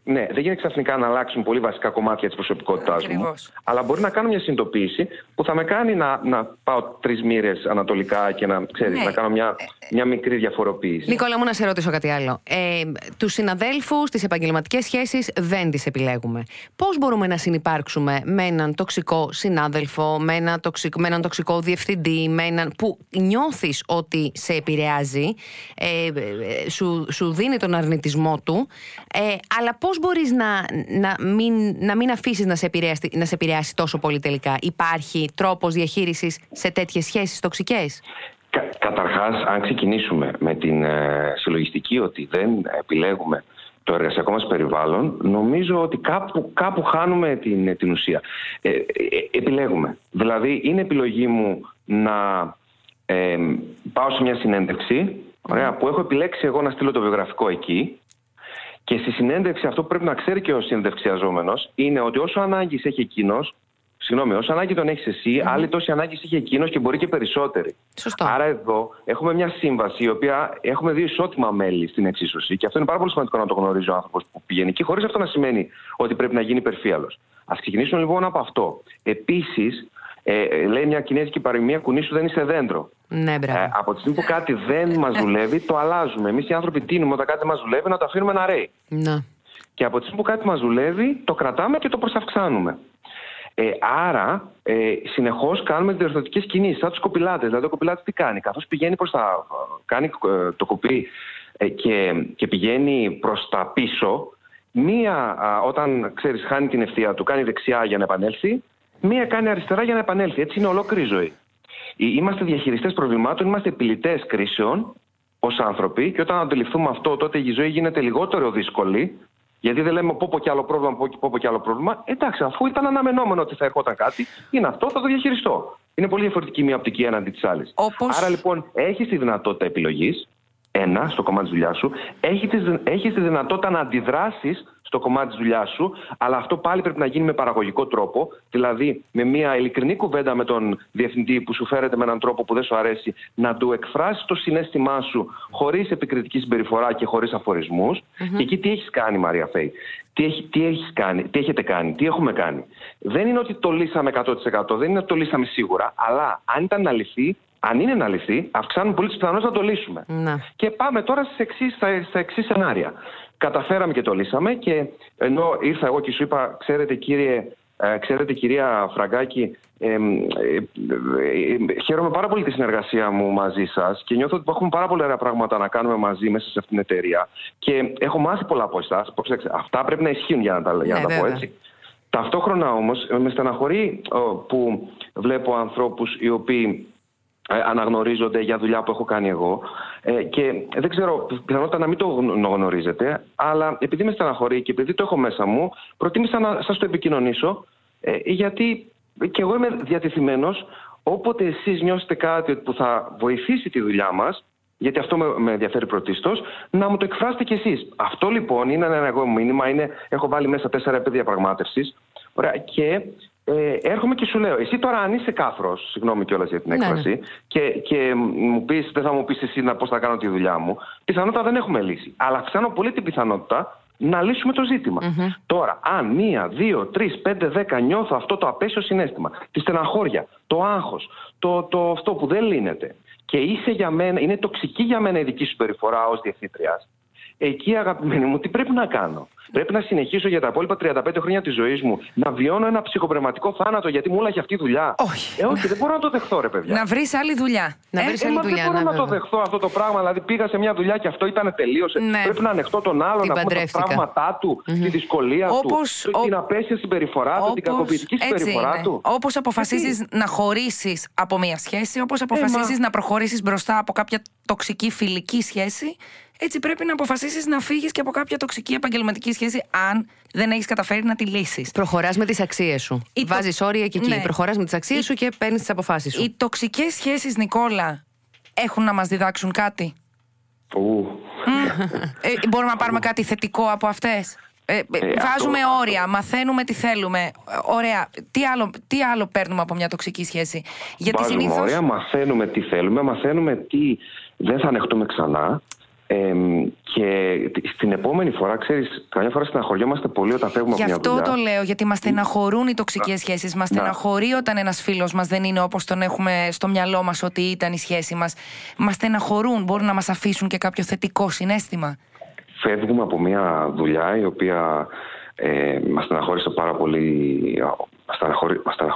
ναι, δεν γίνεται ξαφνικά να αλλάξουν πολύ βασικά κομμάτια της προσωπικότητάς μου. Αλλά μπορεί να κάνω μια συνειδητοποίηση που θα με κάνει να, να πάω τρεις μοίρες ανατολικά και να, ξέρεις, ναι. να κάνω μια, μια μικρή διαφοροποίηση. Νικόλα, μου να σε ρωτήσω κάτι άλλο. Ε, τους συναδέλφους, τις επαγγελματικές σχέσεις δεν τις επιλέγουμε. Πώς μπορούμε να συνεπάρξουμε με έναν τοξικό συνάδελφο, με, ένα τοξικό, με έναν τοξικό διευθυντή, με έναν που νιώθεις ότι σε επηρεάζει, ε, ε, σου, σου δίνει τον αρνητισμό του, ε, αλλά πώς μπορείς να, να μην, να μην αφήσεις να, σε επηρεάσει, να σε επηρεάσει τόσο πολύ τελικά; Υπάρχει τρόπος διαχείρισης σε τέτοιες σχέσεις τοξικές; Κα, καταρχάς, αν ξεκινήσουμε με την ε, συλλογιστική ότι δεν επιλέγουμε το εργασιακό μας περιβάλλον, νομίζω ότι κάπου, κάπου χάνουμε την, την ουσία. Ε, ε, επιλέγουμε. Δηλαδή, είναι επιλογή μου να πάω σε μια συνέντευξη, ωραία, που έχω επιλέξει εγώ να στείλω το βιογραφικό εκεί, και στη συνέντευξη αυτό που πρέπει να ξέρει και ο συνεντευξιαζόμενο είναι ότι όσο ανάγκης έχει εκείνος, συγγνώμη, όσο ανάγκη τον έχεις εσύ, mm-hmm. άλλη τόση ανάγκης έχει εκείνος και μπορεί και περισσότερη. Σωστό. Άρα εδώ έχουμε μια σύμβαση, η οποία έχουμε δύο ισότιμα μέλη στην εξίσωση και αυτό είναι πάρα πολύ σημαντικό να το γνωρίζει ο άνθρωπος που πηγαίνει εκεί, χωρίς αυτό να σημαίνει ότι πρέπει να γίνει υπερφύαλος. Α ξεκινήσουμε λοιπόν από αυτό. Επίσης, ε, ε, λέει μια κινέζικη παροιμία, κουνήσου δεν είσαι δέντρο. Ναι, ε, από τη στιγμή που κάτι δεν μας δουλεύει, το αλλάζουμε. Εμείς οι άνθρωποι τίνουμε όταν κάτι μας δουλεύει να το αφήνουμε να ρέει. Ναι. Και από τη στιγμή που κάτι μας δουλεύει, το κρατάμε και το προσαυξάνουμε. Ε, άρα, ε, συνεχώς κάνουμε διορθωτικές κινήσεις, σαν τους κοπηλάτες. Δηλαδή, ο κοπηλάτης τι κάνει, καθώς πηγαίνει προς τα. κάνει ε, το κοπί ε, και, και πηγαίνει προς τα πίσω, μία, όταν ξέρεις, χάνει την ευθεία του, κάνει δεξιά για να επανέλθει, μία κάνει αριστερά για να επανέλθει. Έτσι είναι ολόκληρη η ζωή. Είμαστε διαχειριστές προβλημάτων, είμαστε επιλητές κρίσεων ως άνθρωποι και όταν αντιληφθούμε αυτό, τότε η ζωή γίνεται λιγότερο δύσκολη. Γιατί δεν λέμε πω πω κι άλλο πρόβλημα, πω πω, πω κι άλλο πρόβλημα. Εντάξει, αφού ήταν αναμενόμενο ότι θα ερχόταν κάτι, είναι αυτό, θα το διαχειριστώ. Είναι πολύ διαφορετική μία οπτική έναντι της άλλης. Όπως... Άρα λοιπόν έχεις τη δυνατότητα επιλογής, ένα, στο κομμάτι της δουλειάς σου, έχει τη δυνατότητα να αντιδράσεις στο κομμάτι της δουλειάς σου, αλλά αυτό πάλι πρέπει να γίνει με παραγωγικό τρόπο, δηλαδή με μια ειλικρινή κουβέντα με τον διευθυντή που σου φέρεται με έναν τρόπο που δεν σου αρέσει, να του εκφράσει το συνέστημά σου χωρίς επικριτική συμπεριφορά και χωρίς αφορισμούς. Mm-hmm. Και εκεί τι έχεις κάνει, Μαρία Φέη; Τι, έχει, τι, έχεις κάνει, τι έχετε κάνει, τι έχουμε κάνει; Δεν είναι ότι το λύσαμε 100%, δεν είναι ότι το λύσαμε σίγουρα, αλλά αν ήταν να λυθεί, αν είναι να λυθεί, αυξάνουν πολύ τις πιθανότητες να το λύσουμε. Να. Και πάμε τώρα στις εξής, στα, στα εξής σενάρια. Καταφέραμε και το λύσαμε και ενώ ήρθα εγώ και σου είπα, ξέρετε κύριε, ε, ξέρετε κυρία Φραγκάκη, ε, ε, ε, χαίρομαι πάρα πολύ τη συνεργασία μου μαζί σας και νιώθω ότι έχουμε πάρα πολλά ωραία πράγματα να κάνουμε μαζί μέσα σε αυτήν την εταιρεία και έχω μάθει πολλά από εσάς. Αυτά πρέπει να ισχύουν για να τα, για να ναι, τα πω έτσι. Ταυτόχρονα όμως με στεναχωρεί που βλέπω ανθρώπους οι οποίοι ε, αναγνωρίζονται για δουλειά που έχω κάνει εγώ. Ε, και δεν ξέρω, πιθανότατα να μην το γνωρίζετε, αλλά επειδή με στεναχωρεί και επειδή το έχω μέσα μου, προτίμησα να σας το επικοινωνήσω, ε, γιατί και εγώ είμαι διατεθειμένος, όποτε εσείς νιώσετε κάτι που θα βοηθήσει τη δουλειά μας, γιατί αυτό με, με ενδιαφέρει πρωτίστως, να μου το εκφράσετε κι εσείς. Αυτό λοιπόν είναι ένα εγώ μήνυμα. Είναι, έχω βάλει μέσα τέσσερα επί διαπραγμάτευσης. Και ε, έρχομαι και σου λέω, εσύ τώρα αν είσαι κάφρο, συγγνώμη κιόλας για την ναι, έκφραση, ναι. και, και μου πεις, δεν θα μου πεις εσύ πώς θα κάνω τη δουλειά μου, πιθανότητα δεν έχουμε λύσει. Αλλά αυξάνω πολύ την πιθανότητα να λύσουμε το ζητημα Τώρα, αν μία, δύο, τρεις, πέντε, δέκα νιώθω αυτό το απέσιο συνέστημα, τη στεναχώρια, το άγχος, το, το αυτό που δεν λύνεται, και είσαι για μένα, είναι τοξική για μένα η δική σου περιφορά ως διευθύντριας, εκεί αγαπημένοι μου, τι πρέπει να κάνω; Πρέπει να συνεχίσω για τα υπόλοιπα 35 χρόνια της ζωής μου να βιώνω ένα ψυχοπρεματικό θάνατο γιατί μου έχει αυτή η δουλειά. Όχι. Ε, όχι, δεν μπορώ να το δεχθώ, ρε παιδιά. Να βρεις άλλη δουλειά. Να βρεις ε, άλλη δουλειά. Δεν μπορώ να, να το δεχθώ αυτό το πράγμα. Δηλαδή πήγα σε μια δουλειά και αυτό ήταν τελείωσε. Ναι. Πρέπει να ανεχτώ τον άλλον, να πούμε τα πράγματα του, mm-hmm. τη δυσκολία όπως, του, ο... την απέσια συμπεριφορά του, την κακοποιητική συμπεριφορά του. Όπως αποφασίζεις να χωρίσεις από μια σχέση, όπως αποφασίζεις ε, να προχωρήσεις μπροστά από κάποια τοξική φιλική σχέση, έτσι πρέπει να αποφασίσεις να φύγεις και από κάποια τοξική επαγγελματική σχέση, αν δεν έχεις καταφέρει να τη λύσεις. Προχωράς με τις αξίες σου. Η Βάζεις όρια και εκεί. Ναι. Προχωράς με τις αξίες σου και παίρνεις τις αποφάσεις σου. Οι τοξικές σχέσεις, Νικόλα, έχουν να μας διδάξουν κάτι; ε, μπορούμε να πάρουμε κάτι θετικό από αυτές; Ε, ε, βάζουμε όρια, μαθαίνουμε τι θέλουμε. Ωραία. Τι άλλο, τι άλλο παίρνουμε από μια τοξική σχέση; Γιατί βάζουμε συνήθως... όρια, μαθαίνουμε τι θέλουμε, μαθαίνουμε τι δεν θα ανεχτούμε ξανά και στην επόμενη φορά, ξέρεις, καμιά φορά στεναχωριόμαστε πολύ όταν φεύγουμε από μια δουλειά. Γι' αυτό το λέω, γιατί μας στεναχωρούν οι τοξικές σχέσεις. Μας στεναχωρεί όταν ένας φίλος μας δεν είναι όπως τον έχουμε στο μυαλό μας ότι ήταν η σχέση μας. Μας στεναχωρούν, μπορούν να μας αφήσουν και κάποιο θετικό συνέστημα. Φεύγουμε από μια δουλειά η οποία ε, μας στεναχώρησε πάρα πολύ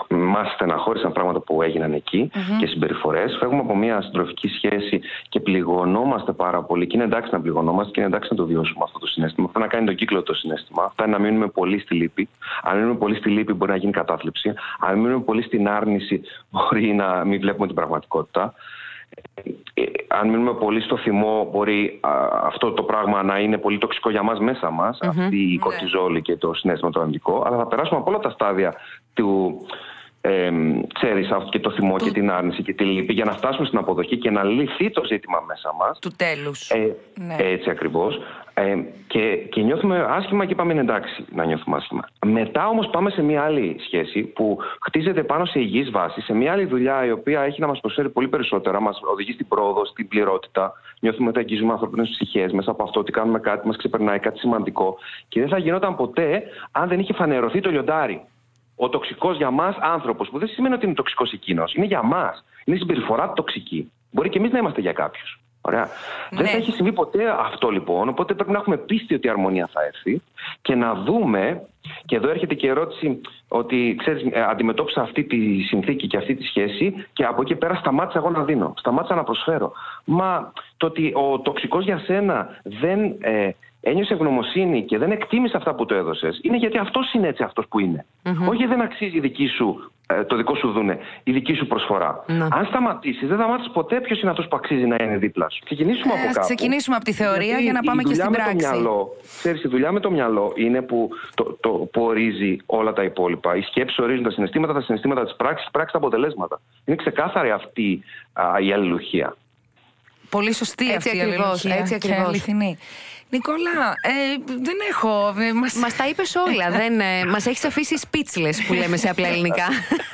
Μας στεναχώρησαν πράγματα που έγιναν και συμπεριφορές. Φεύγουμε από μια συντροφική σχέση και πληγωνόμαστε πάρα πολύ. Και είναι εντάξει να πληγωνόμαστε και είναι εντάξει να το βιώσουμε αυτό το συνέστημα. Αυτό να κάνει τον κύκλο το συνέστημα. Αυτό να μείνουμε πολύ στη λύπη. Αν μείνουμε πολύ στη λύπη, μπορεί να γίνει κατάθλιψη. Αν μείνουμε πολύ στην άρνηση, [LAUGHS] μπορεί να μην βλέπουμε την πραγματικότητα. Ε, αν μείνουμε πολύ στο θυμό, μπορεί αυτό το πράγμα να είναι πολύ τοξικό για μας μέσα μας, αυτή η ναι. κορτιζόλη και το συνέστημα το αρνητικό, αλλά θα περάσουμε από όλα τα στάδια του, ε, ξέρεις, και το θυμό και την άρνηση και τη λύπη για να φτάσουμε στην αποδοχή και να λυθεί το ζήτημα μέσα μας. Του τέλους. Ε, ναι. Έτσι ακριβώς. Ε, και, και νιώθουμε άσχημα και πάμε εντάξει να νιώθουμε άσχημα. Μετά όμως πάμε σε μια άλλη σχέση που χτίζεται πάνω σε υγιής βάση, σε μια άλλη δουλειά η οποία έχει να μας προσφέρει πολύ περισσότερα, μας οδηγεί στην πρόοδο, στην πληρότητα. Νιώθουμε ότι αγγίζουμε ανθρώπινες ψυχές μέσα από αυτό ότι κάνουμε κάτι, μας ξεπερνάει κάτι σημαντικό. Και δεν θα γινόταν ποτέ αν δεν είχε φανερωθεί το λιοντάρι. Ο τοξικός για μας άνθρωπος, που δεν σημαίνει ότι είναι τοξικός εκείνος, είναι για μας. Είναι συμπεριφορά τοξική. Μπορεί και εμείς να είμαστε για κάποιους. Ωραία. Δεν θα έχει συμβεί ποτέ αυτό λοιπόν, οπότε πρέπει να έχουμε πίστη ότι η αρμονία θα έρθει και να δούμε, και εδώ έρχεται και η ερώτηση ότι ξέρεις, ε, αντιμετώπισα αυτή τη συνθήκη και αυτή τη σχέση και από εκεί πέρα σταμάτησα εγώ να δίνω, σταμάτησα να προσφέρω. Μα το ότι ο τοξικός για σένα δεν ε, ένιωσε ευγνωμοσύνη και δεν εκτίμησε αυτά που το έδωσες, είναι γιατί αυτός είναι έτσι αυτός που είναι. Mm-hmm. Όχι δεν αξίζει η δική σου, ε, το δικό σου δούνε, η δική σου προσφορά. Mm-hmm. Αν σταματήσεις, δεν θα μάθεις ποτέ ποιος είναι αυτός που αξίζει να είναι δίπλα σου. Ξεκινήσουμε ε, από κάπου. Ξεκινήσουμε από τη θεωρία γιατί για να πάμε και στην πράξη. Το μυαλό, ξέρεις, η δουλειά με το μυαλό είναι που, το, το, που ορίζει όλα τα υπόλοιπα. Οι σκέψει ορίζουν τα συναισθήματα, τα συναισθήματα της πράξης, πράξη τα αποτελέσματα. Είναι ξεκάθαρη αυτή α, η αλληλουχία. Πολύ σωστή έτσι αυτή η αλληλουχία. Έτσι ακριβώς. Νικόλα, ε, δεν έχω. Ε, μας... Μας τα είπες όλα. [LAUGHS] δεν, ε, μας έχεις αφήσει speechless που λέμε σε απλά ελληνικά.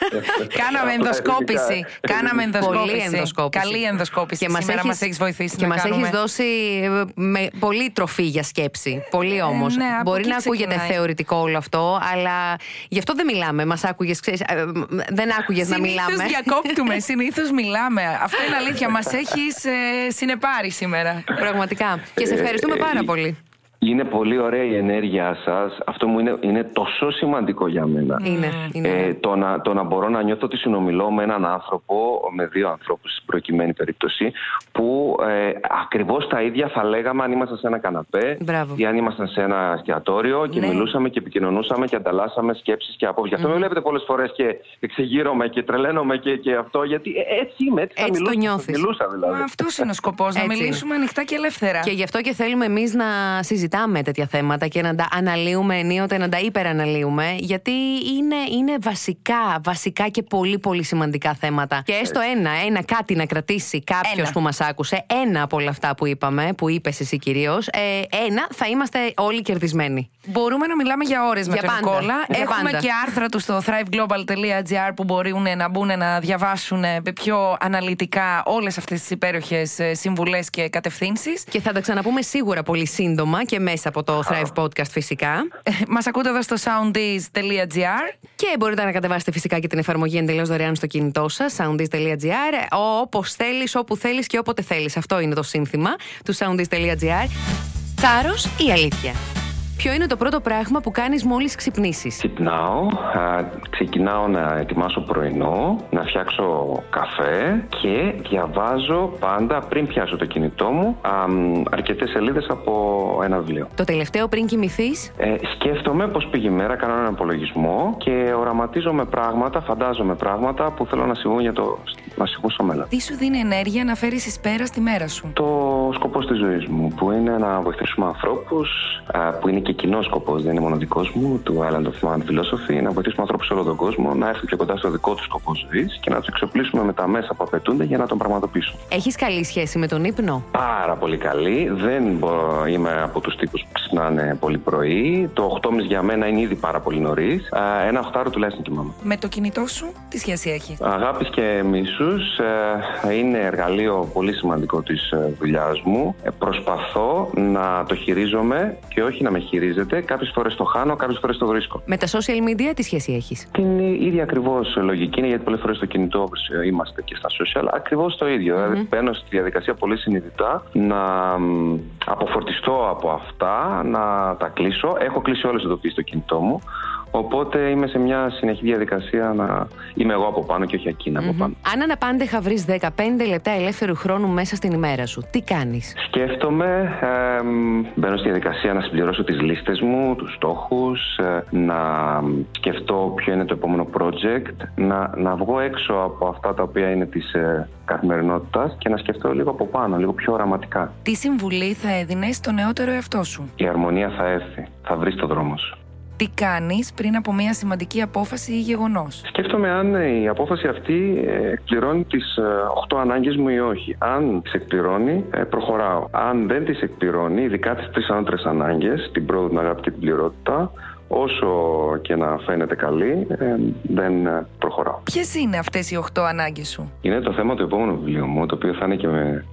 [LAUGHS] Κάναμε ενδοσκόπηση. Κάναμε ενδοσκόπηση. Καλή ενδοσκόπηση. Και μας έχεις, έχεις βοηθήσει και να μας έχεις δώσει ε, με πολύ τροφή για σκέψη. Πολύ όμως. Ναι, Μπορεί να ακούγεται θεωρητικό όλο αυτό, αλλά γι' αυτό δεν μιλάμε. Μας άκουγες, ξέρεις, δεν άκουγες να μιλάμε. Συνήθως διακόπτουμε, [LAUGHS] συνήθως μιλάμε. Αυτό είναι αλήθεια. Μας έχεις συνεπάρει σήμερα. Πραγματικά. Και σε ευχαριστούμε πάρα πολύ. Είναι πολύ ωραία η ενέργειά σας. Αυτό μου είναι, είναι τόσο σημαντικό για μένα. Είναι, είναι. Ε, το, να, το να μπορώ να νιώθω ότι συνομιλώ με έναν άνθρωπο, με δύο ανθρώπους στην προκειμένη περίπτωση, που ε, ακριβώς τα ίδια θα λέγαμε αν ήμασταν σε ένα καναπέ Μπράβο. ή αν ήμασταν σε ένα εστιατόριο και ναι. μιλούσαμε και επικοινωνούσαμε και ανταλλάσσαμε σκέψεις και απόψεις. Γι' αυτό mm. με βλέπετε πολλές φορές και εξεγείρομαι και τρελαίνομαι και, και αυτό, γιατί ε, έτσι είμαι, έτσι, έτσι θα μιλούσα, το μιλούσα δηλαδή. Αυτός είναι ο σκοπός, να μιλήσουμε ανοιχτά και ελεύθερα. Και γι' αυτό και θέλουμε εμείς να συζητήσουμε συζητάμε τέτοια θέματα και να τα αναλύουμε ενίοτε, να τα υπεραναλύουμε, γιατί είναι, είναι βασικά, βασικά και πολύ πολύ σημαντικά θέματα. Και έστω ένα, ένα κάτι να κρατήσει κάποιος που μας άκουσε, ένα από όλα αυτά που είπαμε, που είπες εσύ κυρίως, ε, ένα θα είμαστε όλοι κερδισμένοι. Μπορούμε να μιλάμε για ώρες με τον Νικόλα. Έχουμε και άρθρα του στο thriveglobal.gr που μπορούν να μπουν να διαβάσουν πιο αναλυτικά όλες αυτές τις υπέροχες συμβουλές και κατευθύνσεις. Και θα τα ξαναπούμε σίγουρα πολύ σύντομα και μέσα από το Thrive Podcast φυσικά. Ε, Μας ακούτε εδώ στο soundease.gr και μπορείτε να κατεβάσετε φυσικά και την εφαρμογή εντελώς δωρεάν στο κινητό σας, soundease.gr, όπως θέλεις, όπου θέλεις και όποτε θέλεις. Αυτό είναι το σύνθημα του soundease.gr. Θάρρος ή αλήθεια; Ποιο είναι το πρώτο πράγμα που κάνεις μόλις ξυπνήσεις; Ξυπνάω, ξεκινάω να ετοιμάσω πρωινό, να φτιάξω καφέ και διαβάζω πάντα πριν πιάσω το κινητό μου α, αρκετές σελίδες από ένα βιβλίο. Το τελευταίο πριν κοιμηθείς; Ε, σκέφτομαι πώς πήγε η μέρα, κάνω έναν απολογισμό και οραματίζομαι πράγματα, φαντάζομαι πράγματα που θέλω να συμβούν για το να συμβούν στο μέλλον. Τι σου δίνει ενέργεια να φέρεις εις πέρα στη μέρα σου; Το σκοπός της ζωής μου που είναι να βοηθήσουμε ανθρώπους που είναι και κοινός σκοπός, δεν είναι μόνο δικός μου, του Island of Man Philosophy, να βοηθήσουμε ανθρώπους σε όλο τον κόσμο να έρθουν πιο κοντά στο δικό τους σκοπό ζωής και να τους εξοπλίσουμε με τα μέσα που απαιτούνται για να τον πραγματοποιήσουν. Έχεις καλή σχέση με τον ύπνο; Πάρα πολύ καλή. Δεν είμαι από τους τύπους που ξυπνάνε πολύ πρωί. Το 8.30 για μένα είναι ήδη πάρα πολύ νωρίς. Ένα οχτάρο τουλάχιστον κοιμάμαι. Με το κινητό σου, τι σχέση έχει; Αγάπης και μίσους. Ε, είναι εργαλείο πολύ σημαντικό της ε, δουλειάς μου. Ε, προσπαθώ να το χειρίζομαι και όχι να με χειρίζεται. Κάποιες φορές το χάνω, κάποιες φορές το βρίσκω. Με τα social media τι σχέση έχεις; Την ίδια ακριβώς λογική είναι γιατί πολλές φορές στο κινητό είμαστε και στα social. Ακριβώς το ίδιο. Mm-hmm. Δηλαδή μπαίνω στη διαδικασία πολύ συνειδητά να αποφορτιστώ από αυτά, να τα κλείσω. Έχω κλείσει όλες τις ειδοποιήσεις στο κινητό μου. Οπότε είμαι σε μια συνεχή διαδικασία να είμαι εγώ από πάνω και όχι εκείνα από πάνω. Αν αναπάντεχα βρεις 15 λεπτά ελεύθερου χρόνου μέσα στην ημέρα σου, τι κάνεις; Σκέφτομαι, ε, μπαίνω στη διαδικασία να συμπληρώσω τις λίστες μου, τους στόχους, ε, να σκεφτώ ποιο είναι το επόμενο project, να, να βγω έξω από αυτά τα οποία είναι της ε, καθημερινότητας και να σκεφτώ λίγο από πάνω, λίγο πιο οραματικά. Τι συμβουλή θα έδινες στο νεότερο εαυτό σου; Η αρμονία θα έρθει. Θα βρεις το δρόμο σου τι κάνεις πριν από μια σημαντική απόφαση ή γεγονός; Σκέφτομαι αν η απόφαση αυτή ε, εκπληρώνει τις 8 ε, ανάγκες μου ή όχι. Αν τις εκπληρώνει, ε, προχωράω. Αν δεν τις εκπληρώνει, ειδικά τις τρεις ανώτερε ανάγκες, την πρόοδο, την αγάπη και την πληρότητα, όσο και να φαίνεται καλή, ε, δεν προχωράω. Ποιες είναι αυτές οι οχτώ ανάγκες σου, Είναι το θέμα του επόμενου βιβλίου μου, το οποίο θα είναι και με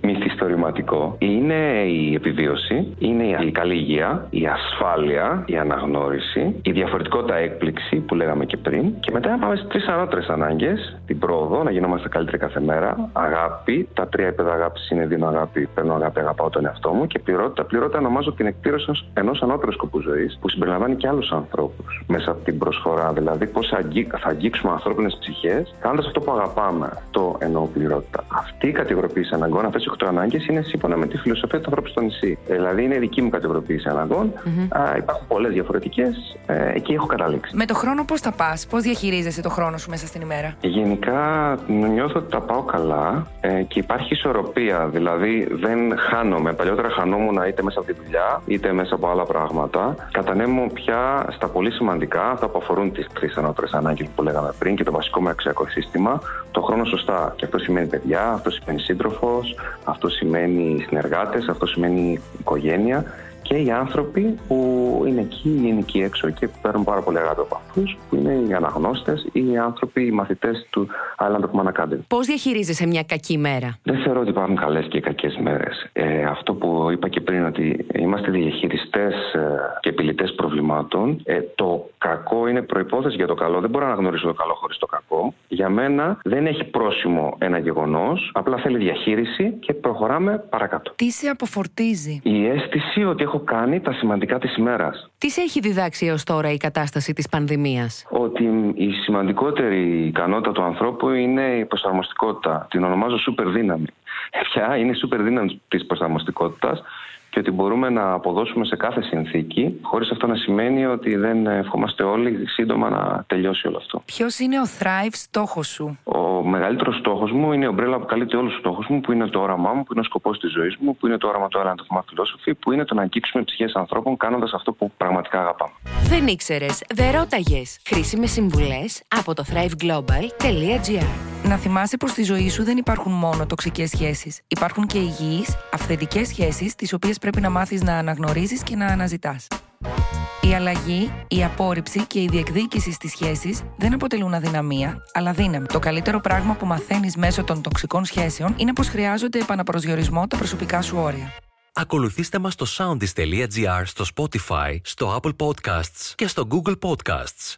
μυθιστορηματικό. Είναι η επιβίωση, είναι η καλή υγεία, η ασφάλεια, η αναγνώριση, η διαφορετικότητα έκπληξη που λέγαμε και πριν. Και μετά να πάμε στις τρεις ανώτερες ανάγκες, την πρόοδο, να γινόμαστε καλύτεροι κάθε μέρα, αγάπη, τα τρία επίπεδα αγάπης είναι δίνω αγάπη, παίρνω αγάπη, αγαπάω τον εαυτό μου και πληρότητα. Πληρότητα ονομάζω την εκπλήρωση ενός ανώτερου σκοπού ζωής που συμπεριλαμβάνει και άλλους ανθρώπους μέσα από την προσφορά. Δηλαδή, πώς θα αγγίξουμε ανθρώπινες ψυχές κάνοντας αυτό που αγαπάμε. Το εννοώ πληρότητα. Αυτή η κατηγοροποίηση αναγκών, αυτές οι 8 ανάγκες, είναι σύμφωνα με τη φιλοσοφία του ανθρώπου στο νησί. Δηλαδή, είναι δική μου κατηγοροποίηση αναγκών. Mm-hmm. Α, υπάρχουν πολλές διαφορετικές. Ε, εκεί έχω καταλήξει. Με το χρόνο, πώς θα πας, πώς διαχειρίζεσαι το χρόνο σου μέσα στην ημέρα; Γενικά, νιώθω ότι τα πάω καλά ε, και υπάρχει ισορροπία. Δηλαδή, δεν χάνομαι. Παλιότερα χανόμουν είτε μέσα από τη δουλειά είτε μέσα από άλλα πράγματα. Κατανέμω πια στα πολύ σημαντικά, αυτά που αφορούν τις τρεις ανώτερες ανάγκες που λέγαμε πριν και το βασικό μου αξιακό σύστημα, το χρόνο σωστά. Και αυτό σημαίνει παιδιά, αυτό σημαίνει σύντροφος, αυτό σημαίνει συνεργάτες, αυτό σημαίνει οικογένεια και οι άνθρωποι που είναι εκεί, είναι εκεί έξω και που παίρνουν πάρα πολύ αγάπη από αυτούς, που είναι οι αναγνώστες ή οι άνθρωποι, οι μαθητές του Island of Man Academy. Πώς διαχειρίζεσαι μια κακή μέρα, Δεν θεωρώ ότι υπάρχουν καλές και κακές μέρες. Ε, αυτό που είπα και πριν, ότι είμαστε διαχειριστές ε, και επιλητές προβλημάτων. Ε, το κακό είναι προπόθεση για το καλό. Δεν μπορώ να αναγνωρίσω το καλό χωρίς το κακό. Για μένα δεν έχει πρόσημο ένα γεγονός, απλά θέλει διαχείριση και προχωράμε παρακάτω. Τι σε αποφορτίζει, Η αίσθηση ότι έχω κάνει τα σημαντικά της ημέρας. Τις σε έχει διδάξει έως τώρα η κατάσταση της πανδημίας, Ότι η σημαντικότερη ικανότητα του ανθρώπου είναι η προσαρμοστικότητα. Την ονομάζω σούπερ δύναμη. Ποια είναι η σούπερ δύναμη της προσαρμοστικότητας και ότι μπορούμε να αποδώσουμε σε κάθε συνθήκη, χωρίς αυτό να σημαίνει ότι δεν ευχόμαστε όλοι σύντομα να τελειώσει όλο αυτό. Ποιος είναι ο Thrive στόχος σου, Ο μεγαλύτερος στόχος μου είναι η ομπρέλα που καλύπτει όλους τους στόχους μου, που είναι το όραμά μου, που είναι ο σκοπός της ζωής μου, που είναι το όραμα του Island of My Philosophy, που είναι το να αγγίξουμε ψυχές ανθρώπων κάνοντας αυτό που πραγματικά αγαπάμε. Δεν ήξερες, δεν ρώταγες. Χρήσιμες συμβουλές από το thriveglobal.gr. Να θυμάσαι πως στη ζωή σου δεν υπάρχουν μόνο τοξικές σχέσεις. Υπάρχουν και υγιείς, αυθεντικές σχέσεις, τις οποίες πρέπει να μάθεις να αναγνωρίζεις και να αναζητάς. Η αλλαγή, η απόρριψη και η διεκδίκηση στις σχέσεις δεν αποτελούν αδυναμία, αλλά δύναμη. Το καλύτερο πράγμα που μαθαίνεις μέσω των τοξικών σχέσεων είναι πως χρειάζονται επαναπροσδιορισμό τα προσωπικά σου όρια. Ακολουθήστε μας στο soundis.gr, στο Spotify, στο Apple Podcasts και στο Google Podcasts.